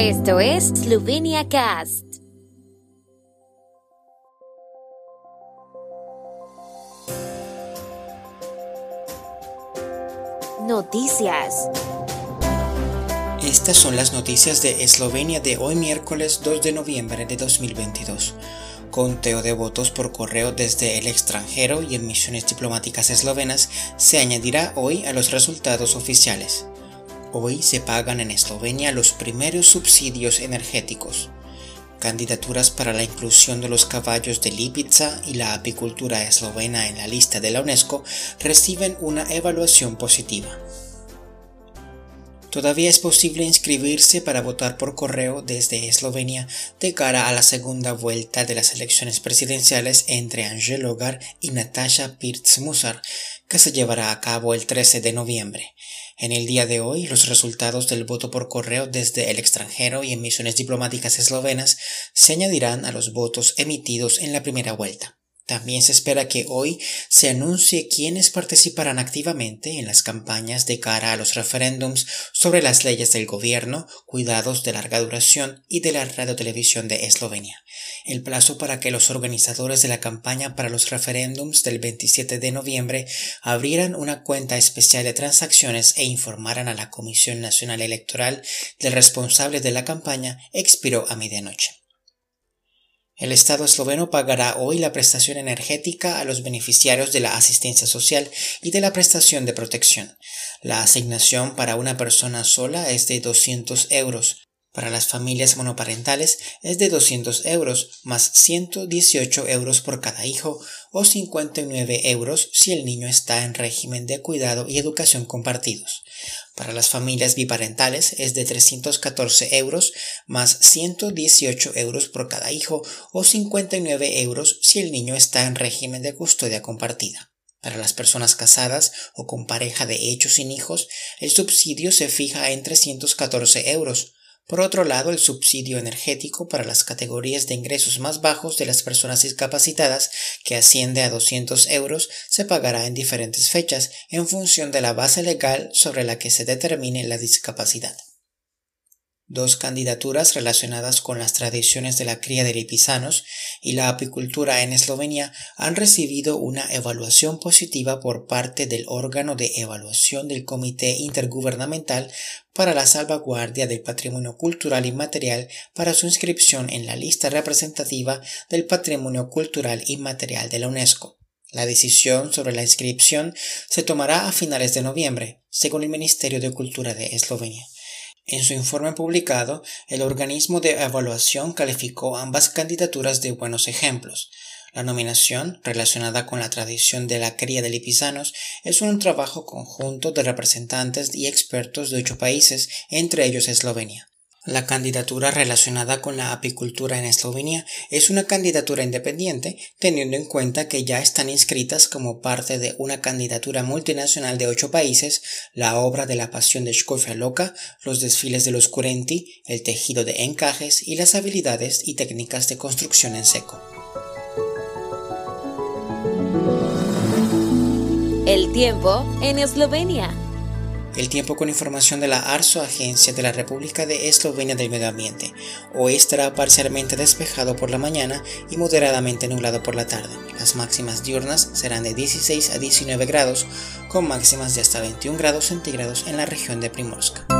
Esto es Slovenia Cast. Noticias. Estas son las noticias de Eslovenia de hoy miércoles 2 de noviembre de 2022. Conteo de votos por correo desde el extranjero y en misiones diplomáticas eslovenas se añadirá hoy a los resultados oficiales. Hoy se pagan en Eslovenia los primeros subsidios energéticos. Candidaturas para la inclusión de los caballos de Lipica y la apicultura eslovena en la lista de la UNESCO reciben una evaluación positiva. Todavía es posible inscribirse para votar por correo desde Eslovenia de cara a la segunda vuelta de las elecciones presidenciales entre Angel Logar y Natasha Pirtz-Musar, que se llevará a cabo el 13 de noviembre. En el día de hoy, los resultados del voto por correo desde el extranjero y en misiones diplomáticas eslovenas se añadirán a los votos emitidos en la primera vuelta. También se espera que hoy se anuncie quiénes participarán activamente en las campañas de cara a los referéndums sobre las leyes del gobierno, cuidados de larga duración y de la radiotelevisión de Eslovenia. El plazo para que los organizadores de la campaña para los referéndums del 27 de noviembre abrieran una cuenta especial de transacciones e informaran a la Comisión Nacional Electoral del responsable de la campaña expiró a medianoche. El Estado esloveno pagará hoy la prestación energética a los beneficiarios de la asistencia social y de la prestación de protección. La asignación para una persona sola es de 200 euros. Para las familias monoparentales es de 200 euros más 118 euros por cada hijo o 59 euros si el niño está en régimen de cuidado y educación compartidos. Para las familias biparentales es de 314 euros más 118 euros por cada hijo o 59 euros si el niño está en régimen de custodia compartida. Para las personas casadas o con pareja de hecho sin hijos, el subsidio se fija en 314 euros, por otro lado, el subsidio energético para las categorías de ingresos más bajos de las personas discapacitadas, que asciende a 200 euros, se pagará en diferentes fechas en función de la base legal sobre la que se determine la discapacidad. Dos candidaturas relacionadas con las tradiciones de la cría de lipizanos y la apicultura en Eslovenia han recibido una evaluación positiva por parte del órgano de evaluación del Comité Intergubernamental para la salvaguardia del patrimonio cultural y material para su inscripción en la lista representativa del patrimonio cultural y material de la UNESCO. La decisión sobre la inscripción se tomará a finales de noviembre, según el Ministerio de Cultura de Eslovenia. En su informe publicado, el organismo de evaluación calificó ambas candidaturas de buenos ejemplos. La nominación, relacionada con la tradición de la cría de lipizanos, es un trabajo conjunto de representantes y expertos de ocho países, entre ellos Eslovenia. La candidatura relacionada con la apicultura en Eslovenia es una candidatura independiente, teniendo en cuenta que ya están inscritas como parte de una candidatura multinacional de ocho países la obra de la pasión de Škofja Loca, los desfiles de los Curenti, el tejido de encajes y las habilidades y técnicas de construcción en seco. El tiempo en Eslovenia. El tiempo con información de la ARSO, Agencia de la República de Eslovenia del Medio Ambiente. Hoy estará parcialmente despejado por la mañana y moderadamente nublado por la tarde. Las máximas diurnas serán de 16 a 19 grados, con máximas de hasta 21 grados centígrados en la región de Primorska.